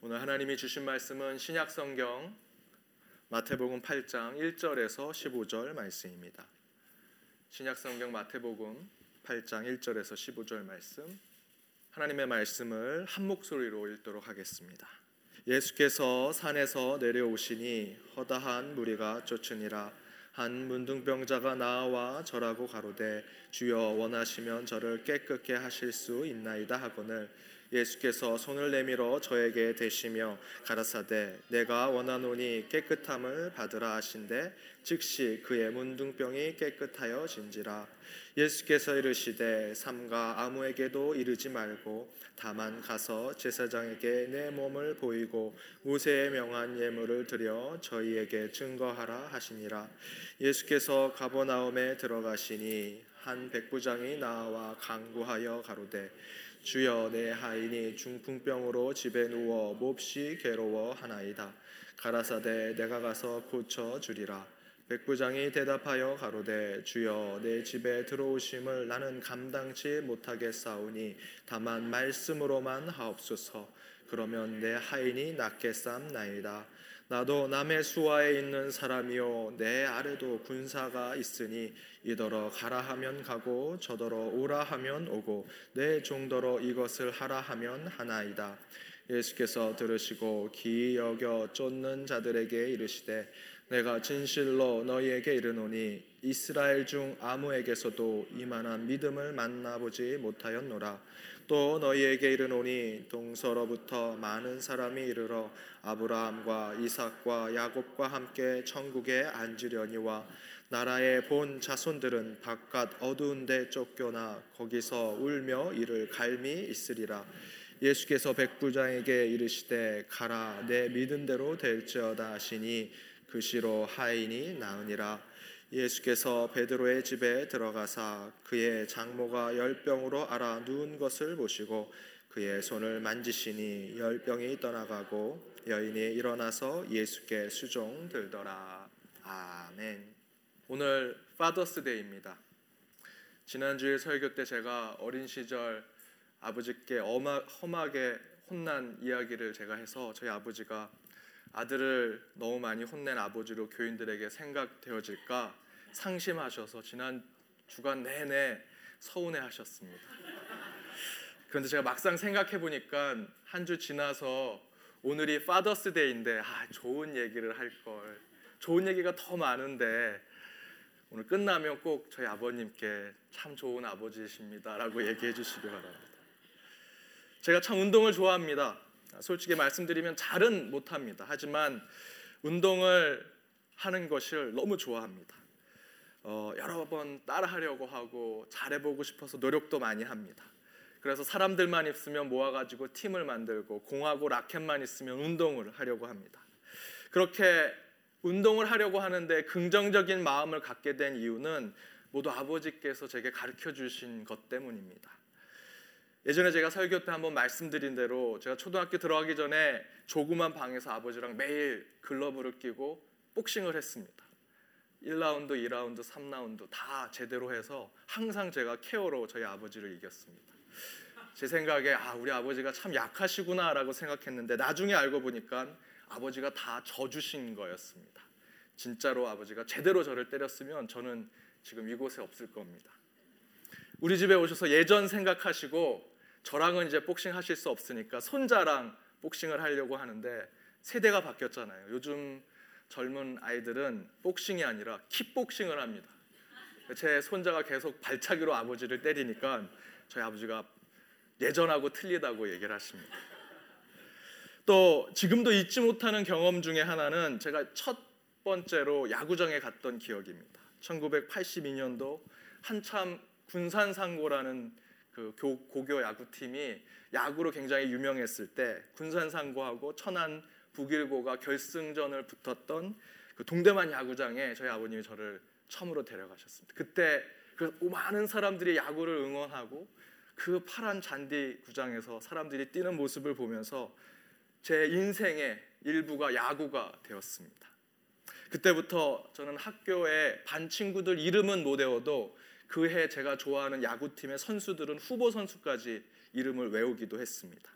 오늘 하나님이 주신 말씀은 신약 성경 마태복음 8장 1절에서 15절 말씀입니다. 신약 성경 마태복음 8장 1절에서 15절 말씀 하나님의 말씀을 한 목소리로 읽도록 하겠습니다. 예수께서 산에서 내려오시니 허다한 무리가 쫓으니라 한 문둥병자가 나와 절하고 가로되 주여 원하시면 저를 깨끗게 하실 수 있나이다 하거늘 예수께서 손을 내밀어 저에게 대시며 가라사대 내가 원하노니 깨끗함을 받으라 하신대. 즉시 그의 문둥병이 깨끗하여 진지라. 예수께서 이르시되 삼가 아무에게도 이르지 말고 다만 가서 제사장에게 내 몸을 보이고 모세의 명한 예물을 드려 저희에게 증거하라 하시니라. 예수께서 가버나움에 들어가시니 한 백부장이 나와 강구하여 가로되 주여 내 하인이 중풍병으로 집에 누워 몹시 괴로워하나이다. 가라사대 내가 가서 고쳐 주리라. 백부장이 대답하여 가로되 주여 내 집에 들어오심을 나는 감당치 못하겠사오니 다만 말씀으로만 하옵소서. 그러면 내 하인이 낫게 쌈나이다. 나도 남의 수하에 있는 사람이요 내 아래도 군사가 있으니 이더러 가라 하면 가고 저더러 오라 하면 오고 내 종더러 이것을 하라 하면 하나이다. 예수께서 들으시고 기 여겨 쫓는 자들에게 이르시되 내가 진실로 너희에게 이르노니 이스라엘 중 아무에게서도 이만한 믿음을 만나보지 못하였노라. 또 너희에게 이르노니 동서로부터 많은 사람이 이르러 아브라함과 이삭과 야곱과 함께 천국에 앉으려니와 나라의 본 자손들은 바깥 어두운 데 쫓겨나 거기서 울며 이를 갈미 있으리라 예수께서 백부장에게 이르시되 가라 내 믿은 대로 될지어다 하시니 그 시로 하인이 나으니라 예수께서 베드로의 집에 들어가사 그의 장모가 열병으로 알아 누운 것을 보시고 그의 손을 만지시니 열병이 떠나가고 여인이 일어나서 예수께 수종 들더라. 아멘. 오늘 Father's Day입니다. 지난주에 설교 때 제가 어린 시절 아버지께 험하게 혼난 이야기를 제가 해서 저희 아버지가 아들을 너무 많이 혼낸 아버지로 교인들에게 생각되어질까 상심하셔서 지난 주간 내내 서운해 하셨습니다. 그런데 제가 막상 생각해 보니까 한 주 지나서 오늘이 파더스 데이인데 아, 좋은 얘기를 할 걸. 좋은 얘기가 더 많은데 오늘 끝나면 꼭 저희 아버님께 참 좋은 아버지십니다라고 얘기해 주시기 바랍니다. 제가 참 운동을 좋아합니다. 솔직히 말씀드리면 잘은 못합니다. 하지만 운동을 하는 것을 너무 좋아합니다. 어, 여러 번 따라하려고 하고 잘해보고 싶어서 노력도 많이 합니다. 그래서 사람들만 있으면 모아가지고 팀을 만들고 공하고 라켓만 있으면 운동을 하려고 합니다. 그렇게 운동을 하려고 하는데 긍정적인 마음을 갖게 된 이유는 모두 아버지께서 제게 가르쳐 주신 것 때문입니다. 예전에 제가 설교 때 한번 말씀드린 대로 제가 초등학교 들어가기 전에 조그만 방에서 아버지랑 매일 글러브를 끼고 복싱을 했습니다. 1라운드, 2라운드, 3라운드 다 제대로 해서 항상 제가 케어로 저희 아버지를 이겼습니다. 제 생각에 아 우리 아버지가 참 약하시구나라고 생각했는데 나중에 알고 보니까 아버지가 다 져주신 거였습니다. 진짜로 아버지가 제대로 저를 때렸으면 저는 지금 이곳에 없을 겁니다. 우리 집에 오셔서 예전 생각하시고 저랑은 이제 복싱 하실 수 없으니까 손자랑 복싱을 하려고 하는데 세대가 바뀌었잖아요. 요즘 젊은 아이들은 복싱이 아니라 킥복싱을 합니다. 제 손자가 계속 발차기로 아버지를 때리니까 저희 아버지가 예전하고 틀리다고 얘기를 하십니다. 또 지금도 잊지 못하는 경험 중에 하나는 제가 첫 번째로 야구장에 갔던 기억입니다. 1982년도 한참 군산상고라는 그 고교 야구팀이 야구로 굉장히 유명했을 때 군산상고하고 천안 북일고가 결승전을 붙었던 그 동대만 야구장에 저희 아버님이 저를 처음으로 데려가셨습니다. 그때 그 많은 사람들이 야구를 응원하고 그 파란 잔디 구장에서 사람들이 뛰는 모습을 보면서 제 인생의 일부가 야구가 되었습니다. 그때부터 저는 학교에 반 친구들 이름은 못 외워도 그 해 제가 좋아하는 야구팀의 선수들은 후보 선수까지 이름을 외우기도 했습니다.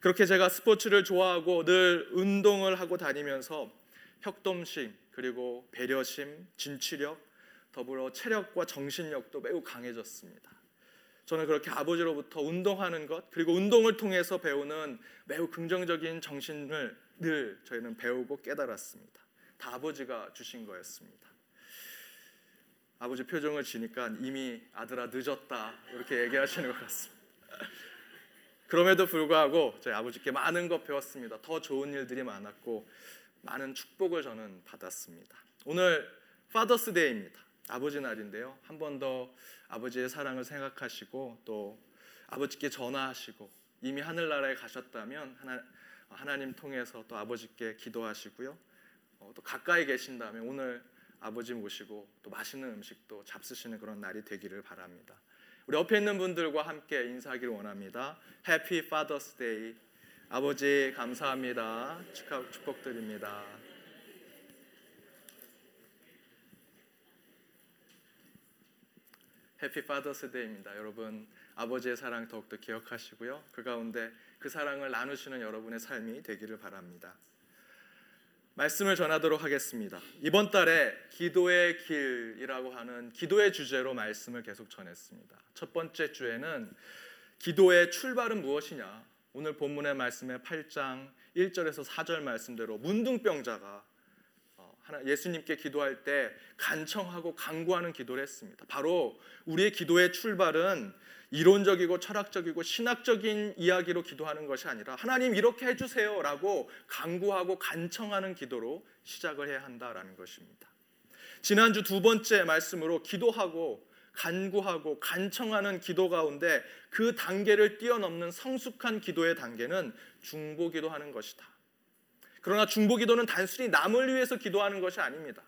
그렇게 제가 스포츠를 좋아하고 늘 운동을 하고 다니면서 협동심 그리고 배려심, 진취력, 더불어 체력과 정신력도 매우 강해졌습니다. 저는 그렇게 아버지로부터 운동하는 것 그리고 운동을 통해서 배우는 매우 긍정적인 정신을 늘 저희는 배우고 깨달았습니다. 다 아버지가 주신 거였습니다. 아버지 표정을 지니까 이미 아들아 늦었다 이렇게 얘기하시는 것 같습니다. 그럼에도 불구하고 저희 아버지께 많은 것 배웠습니다. 더 좋은 일들이 많았고 많은 축복을 저는 받았습니다. 오늘 파더스데이입니다. 아버지 날인데요. 한 번 더 아버지의 사랑을 생각하시고 또 아버지께 전화하시고 이미 하늘나라에 가셨다면 하나, 하나님 통해서 또 아버지께 기도하시고요. 어, 또 가까이 계신다면 오늘 아버지 모시고 또 맛있는 음식도 잡수시는 그런 날이 되기를 바랍니다. 우리 옆에 있는 분들과 함께 인사하기를 원합니다. Happy Father's Day. 아버지 감사합니다. 축하 축복드립니다. Happy Father's Day입니다. 여러분 아버지의 사랑 더욱더 기억하시고요. 그 가운데 그 사랑을 나누시는 여러분의 삶이 되기를 바랍니다. 말씀을 전하도록 하겠습니다. 이번 달에 기도의 길이라고 하는 기도의 주제로 말씀을 계속 전했습니다. 첫 번째 주에는 기도의 출발은 무엇이냐? 오늘 본문의 말씀의 8장 1절에서 4절 말씀대로 문둥병자가 어, 예수님께 기도할 때 간청하고 간구하는 기도를 했습니다. 바로 우리의 기도의 출발은 이론적이고 철학적이고 신학적인 이야기로 기도하는 것이 아니라 하나님 이렇게 해주세요라고 간구하고 간청하는 기도로 시작을 해야 한다라는 것입니다. 지난주 두 번째 말씀으로 기도하고 간구하고 간청하는 기도 가운데 그 단계를 뛰어넘는 성숙한 기도의 단계는 중보 기도하는 것이다. 그러나 중보 기도는 단순히 남을 위해서 기도하는 것이 아닙니다.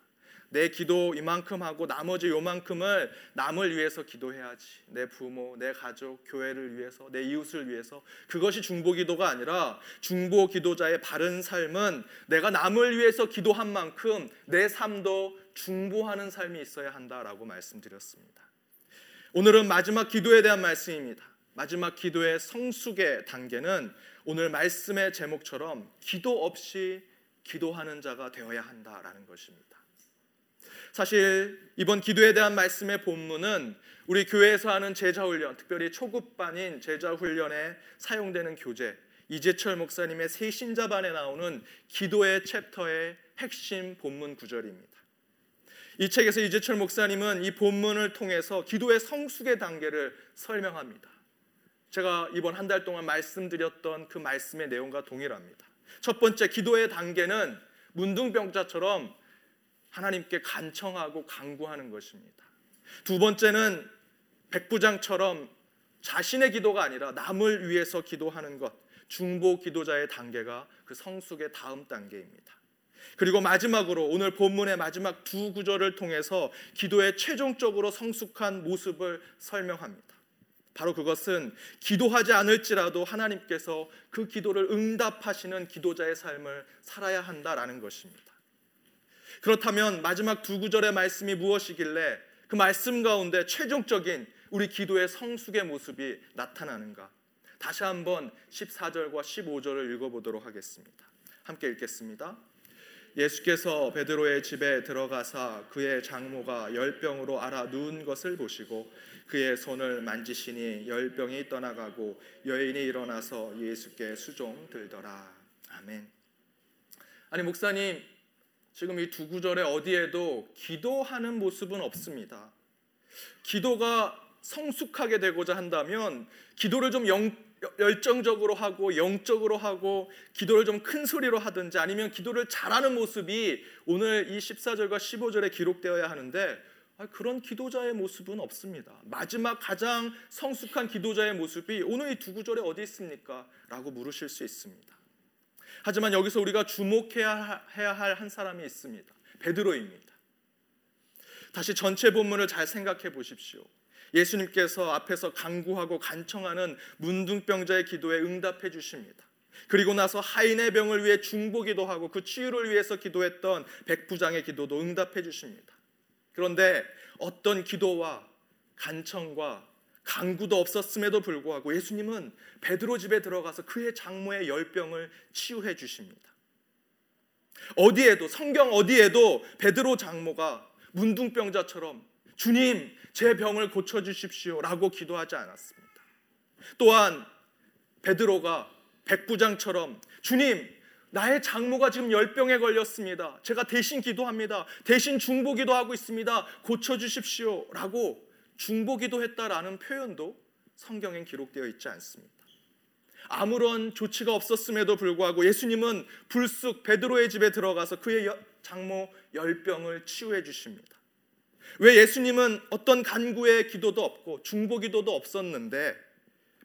내 기도 이만큼 하고 나머지 요만큼을 남을 위해서 기도해야지. 내 부모, 내 가족, 교회를 위해서, 내 이웃을 위해서. 그것이 중보 기도가 아니라 중보 기도자의 바른 삶은 내가 남을 위해서 기도한 만큼 내 삶도 중보하는 삶이 있어야 한다라고 말씀드렸습니다. 오늘은 마지막 기도에 대한 말씀입니다. 마지막 기도의 성숙의 단계는 오늘 말씀의 제목처럼 기도 없이 기도하는 자가 되어야 한다라는 것입니다. 사실 이번 기도에 대한 말씀의 본문은 우리 교회에서 하는 제자 훈련, 특별히 초급반인 제자 훈련에 사용되는 교재 이재철 목사님의 새 신자반에 나오는 기도의 챕터의 핵심 본문 구절입니다. 이 책에서 이재철 목사님은 이 본문을 통해서 기도의 성숙의 단계를 설명합니다. 제가 이번 한 달 동안 말씀드렸던 그 말씀의 내용과 동일합니다. 첫 번째 기도의 단계는 문둥병자처럼 하나님께 간청하고 간구하는 것입니다. 두 번째는 백부장처럼 자신의 기도가 아니라 남을 위해서 기도하는 것, 중보 기도자의 단계가 그 성숙의 다음 단계입니다. 그리고 마지막으로 오늘 본문의 마지막 두 구절을 통해서 기도의 최종적으로 성숙한 모습을 설명합니다. 바로 그것은 기도하지 않을지라도 하나님께서 그 기도를 응답하시는 기도자의 삶을 살아야 한다라는 것입니다. 그렇다면 마지막 두 구절의 말씀이 무엇이길래 그 말씀 가운데 최종적인 우리 기도의 성숙의 모습이 나타나는가? 다시 한번 14절과 15절을 읽어보도록 하겠습니다. 함께 읽겠습니다. 예수께서 베드로의 집에 들어가사 그의 장모가 열병으로 알아 누운 것을 보시고 그의 손을 만지시니 열병이 떠나가고 여인이 일어나서 예수께 수종 들더라. 아멘. 아니 목사님 지금 이 두 구절에 어디에도 기도하는 모습은 없습니다. 기도가 성숙하게 되고자 한다면 기도를 좀 영, 열정적으로 하고 영적으로 하고 기도를 좀 큰 소리로 하든지 아니면 기도를 잘하는 모습이 오늘 이 14절과 15절에 기록되어야 하는데 그런 기도자의 모습은 없습니다. 마지막 가장 성숙한 기도자의 모습이 오늘 이 두 구절에 어디 있습니까? 라고 물으실 수 있습니다. 하지만 여기서 우리가 주목해야 할 한 사람이 있습니다. 베드로입니다. 다시 전체 본문을 잘 생각해 보십시오. 예수님께서 앞에서 강구하고 간청하는 문둥병자의 기도에 응답해 주십니다. 그리고 나서 하인의 병을 위해 중보기도 하고 그 치유를 위해서 기도했던 백부장의 기도도 응답해 주십니다. 그런데 어떤 기도와 간청과 강구도 없었음에도 불구하고 예수님은 베드로 집에 들어가서 그의 장모의 열병을 치유해 주십니다. 어디에도 성경 어디에도 베드로 장모가 문둥병자처럼 주님 제 병을 고쳐 주십시오라고 기도하지 않았습니다. 또한 베드로가 백부장처럼 주님 나의 장모가 지금 열병에 걸렸습니다. 제가 대신 기도합니다. 대신 중보기도 하고 있습니다. 고쳐 주십시오라고 중보기도 했다라는 표현도 성경엔 기록되어 있지 않습니다. 아무런 조치가 없었음에도 불구하고 예수님은 불쑥 베드로의 집에 들어가서 그의 장모 열병을 치유해 주십니다. 왜 예수님은 어떤 간구의 기도도 없고 중보 기도도 없었는데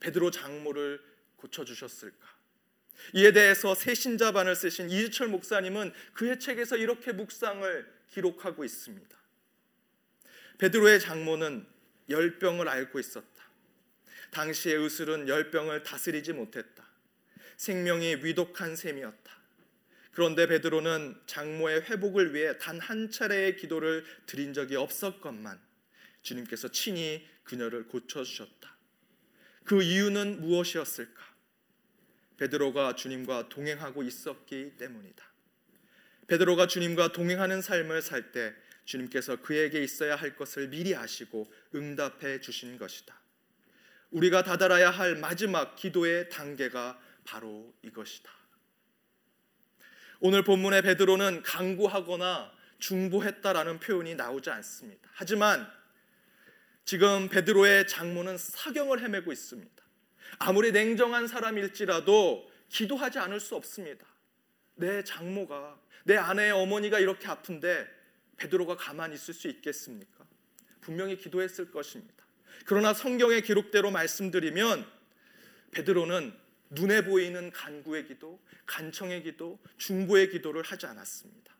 베드로 장모를 고쳐 주셨을까? 이에 대해서 새신자반을 쓰신 이주철 목사님은 그의 책에서 이렇게 묵상을 기록하고 있습니다. 베드로의 장모는 열병을 앓고 있었다. 당시의 의술은 열병을 다스리지 못했다. 생명이 위독한 셈이었다. 그런데 베드로는 장모의 회복을 위해 단 한 차례의 기도를 드린 적이 없었건만 주님께서 친히 그녀를 고쳐 주셨다. 그 이유는 무엇이었을까? 베드로가 주님과 동행하고 있었기 때문이다. 베드로가 주님과 동행하는 삶을 살 때 주님께서 그에게 있어야 할 것을 미리 아시고 응답해 주신 것이다. 우리가 다다라야 할 마지막 기도의 단계가 바로 이것이다. 오늘 본문의 베드로는 강구하거나 중보했다라는 표현이 나오지 않습니다. 하지만 지금 베드로의 장모는 사경을 헤매고 있습니다. 아무리 냉정한 사람일지라도 기도하지 않을 수 없습니다. 내 장모가 내 아내의 어머니가 이렇게 아픈데 베드로가 가만히 있을 수 있겠습니까? 분명히 기도했을 것입니다. 그러나 성경의 기록대로 말씀드리면 베드로는 눈에 보이는 간구의 기도, 간청의 기도, 중보의 기도를 하지 않았습니다.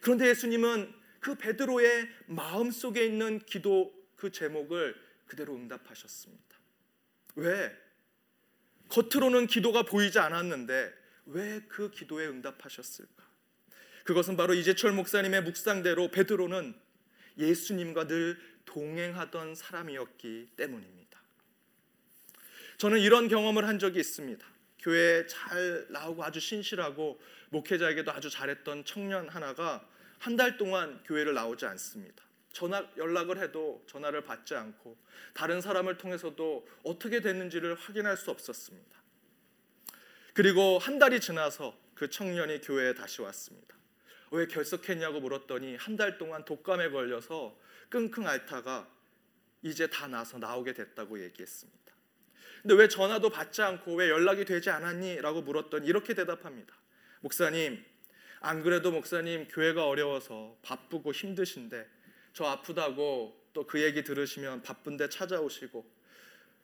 그런데 예수님은 그 베드로의 마음 속에 있는 기도 그 제목을 그대로 응답하셨습니다. 왜? 겉으로는 기도가 보이지 않았는데 왜 그 기도에 응답하셨을까? 그것은 바로 이재철 목사님의 묵상대로 베드로는 예수님과 늘 동행하던 사람이었기 때문입니다. 저는 이런 경험을 한 적이 있습니다. 교회에 잘 나오고 아주 신실하고 목회자에게도 아주 잘했던 청년 하나가 한 달 동안 교회를 나오지 않습니다. 전화 연락을 해도 전화를 받지 않고 다른 사람을 통해서도 어떻게 됐는지를 확인할 수 없었습니다. 그리고 한 달이 지나서 그 청년이 교회에 다시 왔습니다. 왜 결석했냐고 물었더니 한 달 동안 독감에 걸려서 끙끙 앓다가 이제 다 나서 나오게 됐다고 얘기했습니다. 근데 왜 전화도 받지 않고 왜 연락이 되지 않았니? 라고 물었더니 이렇게 대답합니다. 목사님, 안 그래도 목사님 교회가 어려워서 바쁘고 힘드신데 저 아프다고 또 그 얘기 들으시면 바쁜데 찾아오시고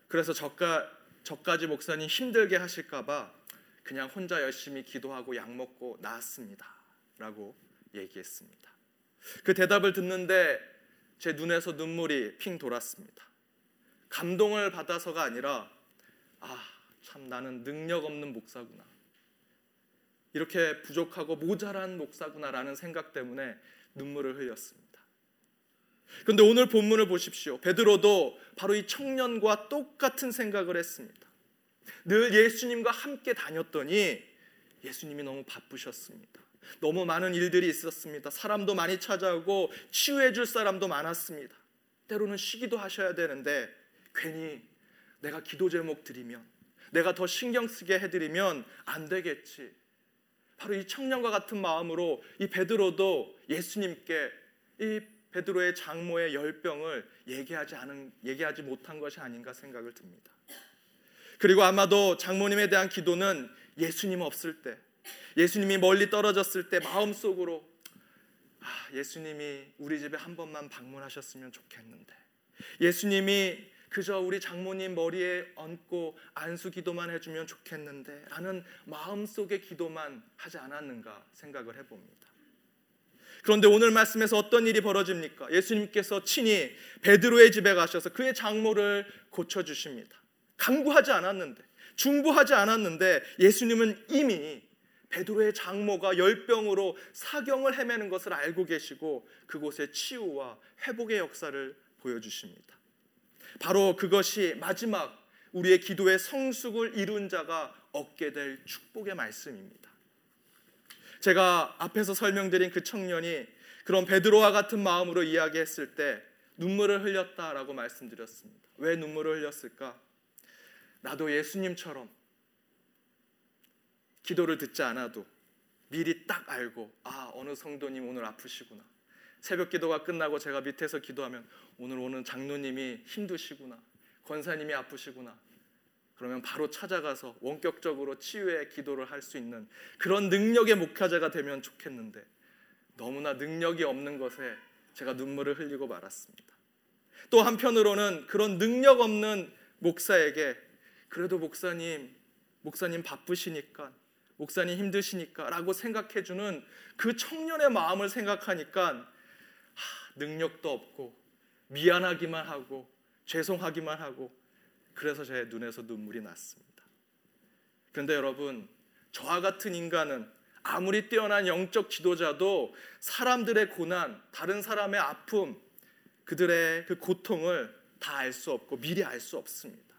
그래서 저까, 저까지 목사님 힘들게 하실까봐 그냥 혼자 열심히 기도하고 약 먹고 나았습니다. 라고 얘기했습니다. 그 대답을 듣는데 제 눈에서 눈물이 핑 돌았습니다. 감동을 받아서가 아니라 아, 참 나는 능력 없는 목사구나. 이렇게 부족하고 모자란 목사구나라는 생각 때문에 눈물을 흘렸습니다. 그런데 오늘 본문을 보십시오. 베드로도 바로 이 청년과 똑같은 생각을 했습니다. 늘 예수님과 함께 다녔더니 예수님이 너무 바쁘셨습니다. 너무 많은 일들이 있었습니다. 사람도 많이 찾아오고 치유해 줄 사람도 많았습니다. 때로는 쉬기도 하셔야 되는데 괜히 내가 기도 제목 드리면 내가 더 신경 쓰게 해드리면 안 되겠지. 바로 이 청년과 같은 마음으로 이 베드로도 예수님께 이 베드로의 장모의 열병을 얘기하지 않은 얘기하지 못한 것이 아닌가 생각을 듭니다. 그리고 아마도 장모님에 대한 기도는 예수님 없을 때 예수님이 멀리 떨어졌을 때 마음속으로 아, 예수님이 우리 집에 한 번만 방문하셨으면 좋겠는데 예수님이 그저 우리 장모님 머리에 얹고 안수 기도만 해주면 좋겠는데 라는 마음속의 기도만 하지 않았는가 생각을 해봅니다. 그런데 오늘 말씀에서 어떤 일이 벌어집니까? 예수님께서 친히 베드로의 집에 가셔서 그의 장모를 고쳐 주십니다. 강구하지 않았는데 중보하지 않았는데 예수님은 이미 베드로의 장모가 열병으로 사경을 헤매는 것을 알고 계시고 그곳에 치유와 회복의 역사를 보여주십니다. 바로 그것이 마지막 우리의 기도의 성숙을 이룬 자가 얻게 될 축복의 말씀입니다. 제가 앞에서 설명드린 그 청년이 그런 베드로와 같은 마음으로 이야기했을 때 눈물을 흘렸다라고 말씀드렸습니다. 왜 눈물을 흘렸을까? 나도 예수님처럼 기도를 듣지 않아도 미리 딱 알고 아 어느 성도님 오늘 아프시구나. 새벽 기도가 끝나고 제가 밑에서 기도하면 오늘 오는 장로님이 힘드시구나. 권사님이 아프시구나. 그러면 바로 찾아가서 원격적으로 치유의 기도를 할 수 있는 그런 능력의 목회자가 되면 좋겠는데 너무나 능력이 없는 것에 제가 눈물을 흘리고 말았습니다. 또 한편으로는 그런 능력 없는 목사에게 그래도 목사님 목사님 바쁘시니까 목사님 힘드시니까 라고 생각해 주는 그 청년의 마음을 생각하니까 하, 능력도 없고 미안하기만 하고 죄송하기만 하고 그래서 제 눈에서 눈물이 났습니다. 그런데 여러분 저와 같은 인간은 아무리 뛰어난 영적 지도자도 사람들의 고난, 다른 사람의 아픔, 그들의 그 고통을 다 알 수 없고 미리 알 수 없습니다.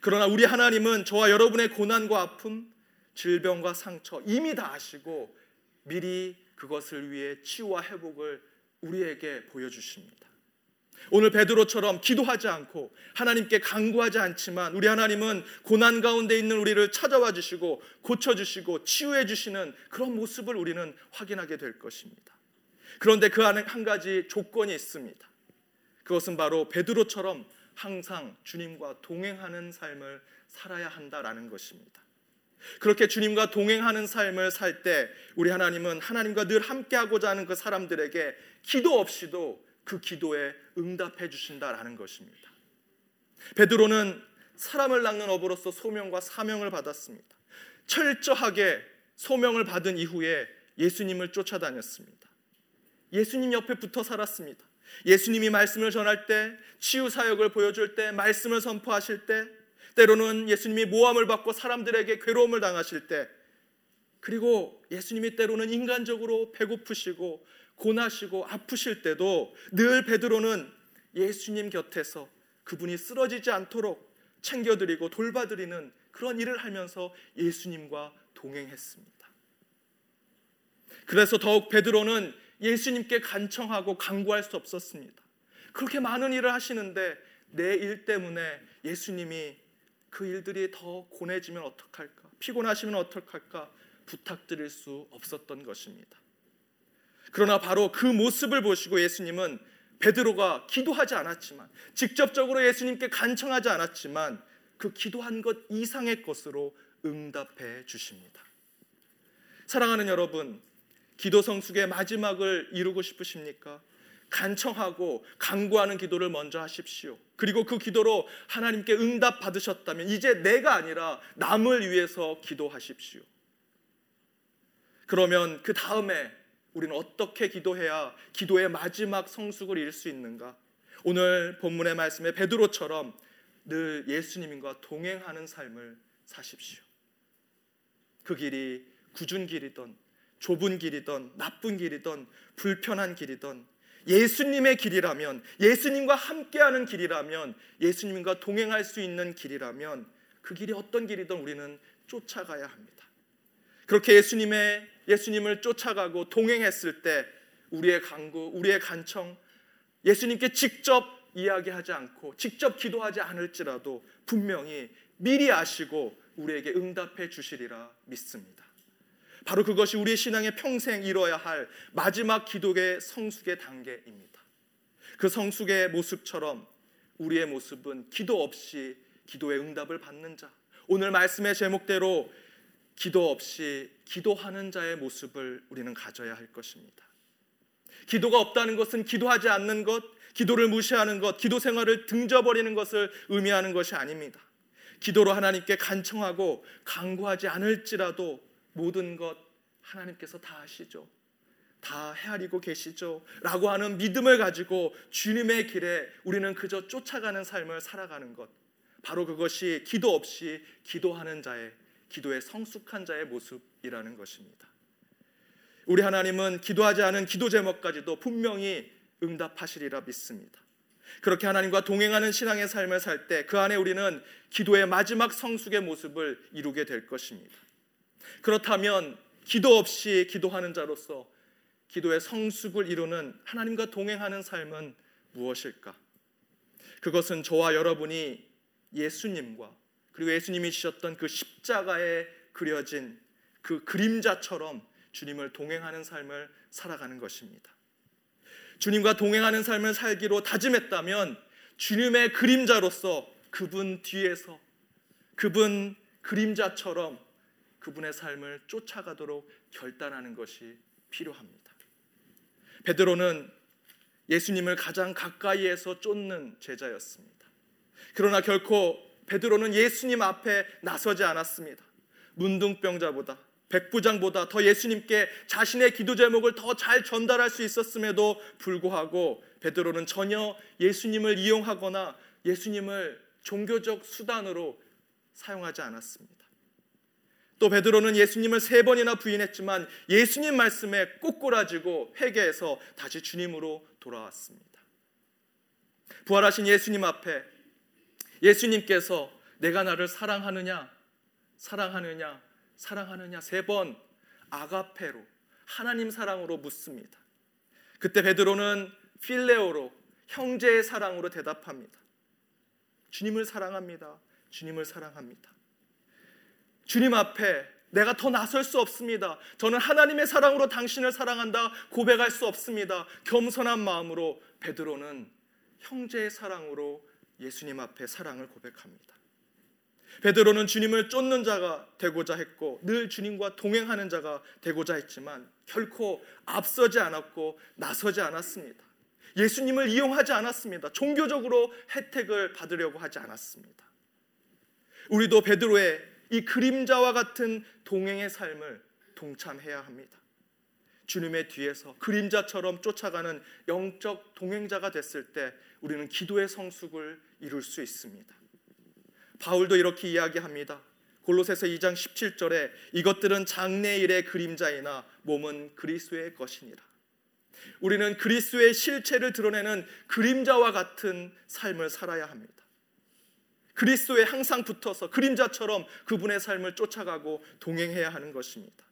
그러나 우리 하나님은 저와 여러분의 고난과 아픔, 질병과 상처 이미 다 아시고 미리 그것을 위해 치유와 회복을 우리에게 보여주십니다. 오늘 베드로처럼 기도하지 않고 하나님께 간구하지 않지만 우리 하나님은 고난 가운데 있는 우리를 찾아와 주시고 고쳐 주시고 치유해 주시는 그런 모습을 우리는 확인하게 될 것입니다. 그런데 그 안에 한 가지 조건이 있습니다. 그것은 바로 베드로처럼 항상 주님과 동행하는 삶을 살아야 한다라는 것입니다. 그렇게 주님과 동행하는 삶을 살 때 우리 하나님은 하나님과 늘 함께하고자 하는 그 사람들에게 기도 없이도 그 기도에 응답해 주신다라는 것입니다. 베드로는 사람을 낚는 어부로서 소명과 사명을 받았습니다. 철저하게 소명을 받은 이후에 예수님을 쫓아다녔습니다. 예수님 옆에 붙어 살았습니다. 예수님이 말씀을 전할 때, 치유 사역을 보여줄 때, 말씀을 선포하실 때, 때로는 예수님이 모함을 받고 사람들에게 괴로움을 당하실 때, 그리고 예수님이 때로는 인간적으로 배고프시고 고나시고 아프실 때도 늘 베드로는 예수님 곁에서 그분이 쓰러지지 않도록 챙겨드리고 돌봐드리는 그런 일을 하면서 예수님과 동행했습니다. 그래서 더욱 베드로는 예수님께 간청하고 간구할 수 없었습니다. 그렇게 많은 일을 하시는데 내 일 때문에 예수님이 그 일들이 더 고뇌지면 어떡할까? 피곤하시면 어떡할까? 부탁드릴 수 없었던 것입니다. 그러나 바로 그 모습을 보시고 예수님은 베드로가 기도하지 않았지만 직접적으로 예수님께 간청하지 않았지만 그 기도한 것 이상의 것으로 응답해 주십니다. 사랑하는 여러분, 기도 성숙의 마지막을 이루고 싶으십니까? 간청하고 간구하는 기도를 먼저 하십시오. 그리고 그 기도로 하나님께 응답 받으셨다면 이제 내가 아니라 남을 위해서 기도하십시오. 그러면 그 다음에 우리는 어떻게 기도해야 기도의 마지막 성숙을 이룰 수 있는가? 오늘 본문의 말씀에 베드로처럼 늘 예수님과 동행하는 삶을 사십시오. 그 길이 굳은 길이든 좁은 길이든 나쁜 길이든 불편한 길이든 예수님의 길이라면 예수님과 함께하는 길이라면 예수님과 동행할 수 있는 길이라면 그 길이 어떤 길이든 우리는 쫓아가야 합니다. 그렇게 예수님의 예수님을 쫓아가고 동행했을 때 우리의 간구, 우리의 간청 예수님께 직접 이야기하지 않고 직접 기도하지 않을지라도 분명히 미리 아시고 우리에게 응답해 주시리라 믿습니다. 바로 그것이 우리 신앙의 평생 이뤄야 할 마지막 기도의 성숙의 단계입니다. 그 성숙의 모습처럼 우리의 모습은 기도 없이 기도의 응답을 받는 자. 오늘 말씀의 제목대로 기도 없이 기도하는 자의 모습을 우리는 가져야 할 것입니다. 기도가 없다는 것은 기도하지 않는 것, 기도를 무시하는 것, 기도 생활을 등져버리는 것을 의미하는 것이 아닙니다. 기도로 하나님께 간청하고 강구하지 않을지라도 모든 것 하나님께서 다 아시죠. 다 헤아리고 계시죠. 라고 하는 믿음을 가지고 주님의 길에 우리는 그저 쫓아가는 삶을 살아가는 것. 바로 그것이 기도 없이 기도하는 자의 기도의 성숙한 자의 모습이라는 것입니다. 우리 하나님은 기도하지 않은 기도 제목까지도 분명히 응답하시리라 믿습니다. 그렇게 하나님과 동행하는 신앙의 삶을 살 때 그 안에 우리는 기도의 마지막 성숙의 모습을 이루게 될 것입니다. 그렇다면 기도 없이 기도하는 자로서 기도의 성숙을 이루는 하나님과 동행하는 삶은 무엇일까? 그것은 저와 여러분이 예수님과 그리고 예수님이 지셨던 그 십자가에 그려진 그 그림자처럼 주님을 동행하는 삶을 살아가는 것입니다. 주님과 동행하는 삶을 살기로 다짐했다면 주님의 그림자로서 그분 뒤에서 그분 그림자처럼 그분의 삶을 쫓아가도록 결단하는 것이 필요합니다. 베드로는 예수님을 가장 가까이에서 쫓는 제자였습니다. 그러나 결코 베드로는 예수님 앞에 나서지 않았습니다. 문둥병자보다 백부장보다 더 예수님께 자신의 기도 제목을 더 잘 전달할 수 있었음에도 불구하고 베드로는 전혀 예수님을 이용하거나 예수님을 종교적 수단으로 사용하지 않았습니다. 또 베드로는 예수님을 세 번이나 부인했지만 예수님 말씀에 꼬꾸라지고 회개해서 다시 주님으로 돌아왔습니다. 부활하신 예수님 앞에 예수님께서 내가 나를 사랑하느냐 사랑하느냐 사랑하느냐 세 번 아가페로 하나님 사랑으로 묻습니다. 그때 베드로는 필레오로 형제의 사랑으로 대답합니다. 주님을 사랑합니다. 주님을 사랑합니다. 주님 앞에 내가 더 나설 수 없습니다. 저는 하나님의 사랑으로 당신을 사랑한다 고백할 수 없습니다. 겸손한 마음으로 베드로는 형제의 사랑으로 예수님 앞에 사랑을 고백합니다. 베드로는 주님을 쫓는 자가 되고자 했고 늘 주님과 동행하는 자가 되고자 했지만 결코 앞서지 않았고 나서지 않았습니다. 예수님을 이용하지 않았습니다. 종교적으로 혜택을 받으려고 하지 않았습니다. 우리도 베드로의 이 그림자와 같은 동행의 삶을 동참해야 합니다. 주님의 뒤에서 그림자처럼 쫓아가는 영적 동행자가 됐을 때 우리는 기도의 성숙을 이룰 수 있습니다. 바울도 이렇게 이야기합니다. 골로새서 2장 17절에 이것들은 장래일의 그림자이나 몸은 그리스도의 것이니라. 우리는 그리스도의 실체를 드러내는 그림자와 같은 삶을 살아야 합니다. 그리스도에 항상 붙어서 그림자처럼 그분의 삶을 쫓아가고 동행해야 하는 것입니다.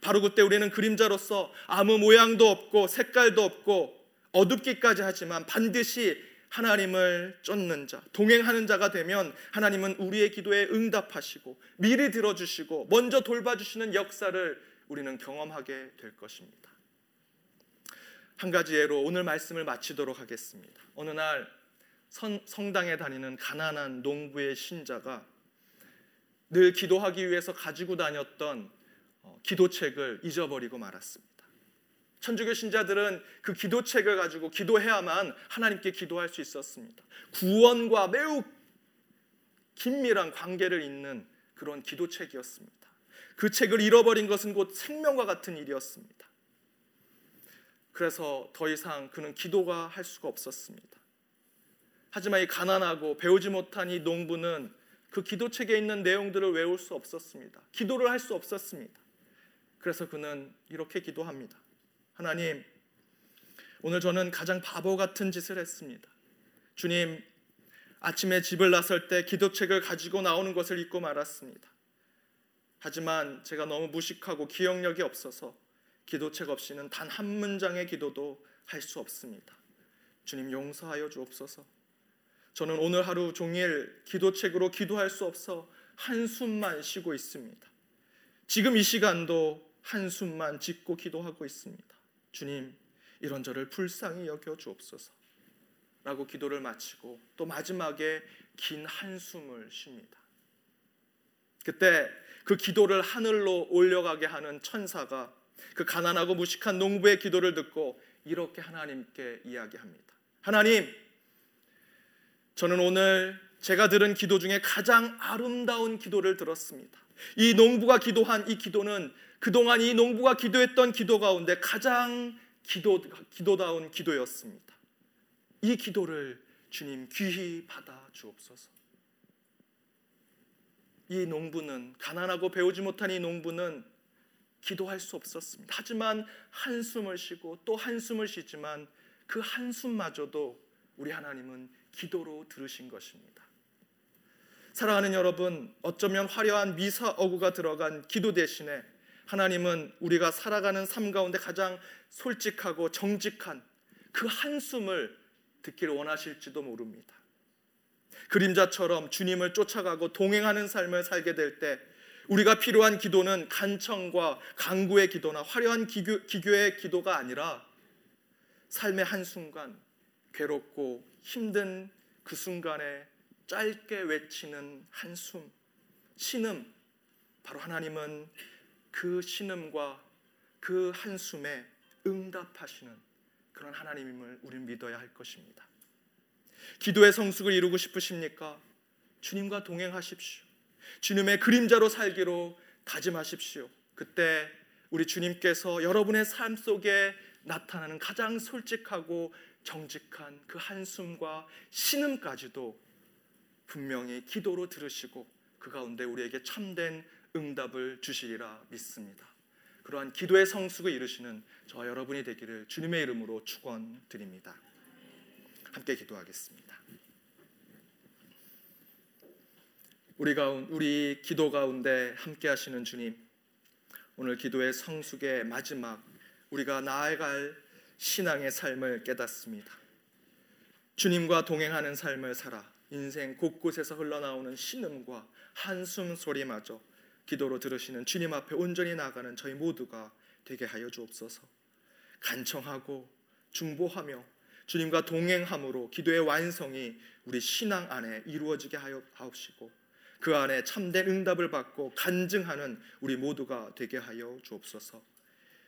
바로 그때 우리는 그림자로서 아무 모양도 없고 색깔도 없고 어둡기까지 하지만 반드시 하나님을 쫓는 자, 동행하는 자가 되면 하나님은 우리의 기도에 응답하시고 미리 들어주시고 먼저 돌봐주시는 역사를 우리는 경험하게 될 것입니다. 한 가지 예로 오늘 말씀을 마치도록 하겠습니다. 어느 날 선, 성당에 다니는 가난한 농부의 신자가 늘 기도하기 위해서 가지고 다녔던 어, 기도책을 잊어버리고 말았습니다. 천주교 신자들은 그 기도책을 가지고 기도해야만 하나님께 기도할 수 있었습니다. 구원과 매우 긴밀한 관계를 잇는 그런 기도책이었습니다. 그 책을 잃어버린 것은 곧 생명과 같은 일이었습니다. 그래서 더 이상 그는 기도가 할 수가 없었습니다. 하지만 이 가난하고 배우지 못한 이 농부는 그 기도책에 있는 내용들을 외울 수 없었습니다. 기도를 할 수 없었습니다. 그래서 그는 이렇게 기도합니다. 하나님, 오늘 저는 가장 바보 같은 짓을 했습니다. 주님, 아침에 집을 나설 때 기도책을 가지고 나오는 것을 잊고 말았습니다. 하지만 제가 너무 무식하고 기억력이 없어서 기도책 없이는 단 한 문장의 기도도 할 수 없습니다. 주님 용서하여 주옵소서. 저는 오늘 하루 종일 기도책으로 기도할 수 없어 한숨만 쉬고 있습니다. 지금 이 시간도 한숨만 짓고 기도하고 있습니다. 주님 이런 저를 불쌍히 여겨 주옵소서. 라고 기도를 마치고 또 마지막에 긴 한숨을 쉽니다. 그때 그 기도를 하늘로 올려가게 하는 천사가 그 가난하고 무식한 농부의 기도를 듣고 이렇게 하나님께 이야기합니다. 하나님, 저는 오늘 제가 들은 기도 중에 가장 아름다운 기도를 들었습니다. 이 농부가 기도한 이 기도는 그동안 이 농부가 기도했던 기도 가운데 가장 기도, 기도다운 기도였습니다. 이 기도를 주님 귀히 받아 주옵소서. 이 농부는 가난하고 배우지 못한 이 농부는 기도할 수 없었습니다. 하지만 한숨을 쉬고 또 한숨을 쉬지만 그 한숨마저도 우리 하나님은 기도로 들으신 것입니다. 사랑하는 여러분, 어쩌면 화려한 미사 어구가 들어간 기도 대신에 하나님은 우리가 살아가는 삶 가운데 가장 솔직하고 정직한 그 한숨을 듣기를 원하실지도 모릅니다. 그림자처럼 주님을 쫓아가고 동행하는 삶을 살게 될 때 우리가 필요한 기도는 간청과 강구의 기도나 화려한 기교, 기교의 기도가 아니라 삶의 한순간 괴롭고 힘든 그 순간에 짧게 외치는 한숨, 신음. 바로 하나님은 그 신음과 그 한숨에 응답하시는 그런 하나님임을 우리는 믿어야 할 것입니다. 기도의 성숙을 이루고 싶으십니까? 주님과 동행하십시오. 주님의 그림자로 살기로 다짐하십시오. 그때 우리 주님께서 여러분의 삶 속에 나타나는 가장 솔직하고 정직한 그 한숨과 신음까지도 분명히 기도로 들으시고 그 가운데 우리에게 참된 응답을 주시리라 믿습니다. 그러한 기도의 성숙을 이루시는 저 여러분이 되기를 주님의 이름으로 축원드립니다. 함께 기도하겠습니다. 우리 가운 우리 기도 가운데 함께 하시는 주님. 오늘 기도의 성숙의 마지막 우리가 나아갈 신앙의 삶을 깨닫습니다. 주님과 동행하는 삶을 살아 인생 곳곳에서 흘러나오는 신음과 한숨 소리마저 기도로 들으시는 주님 앞에 온전히 나가는 저희 모두가 되게 하여 주옵소서. 간청하고 중보하며 주님과 동행함으로 기도의 완성이 우리 신앙 안에 이루어지게 하여 하옵시고 그 안에 참된 응답을 받고 간증하는 우리 모두가 되게 하여 주옵소서.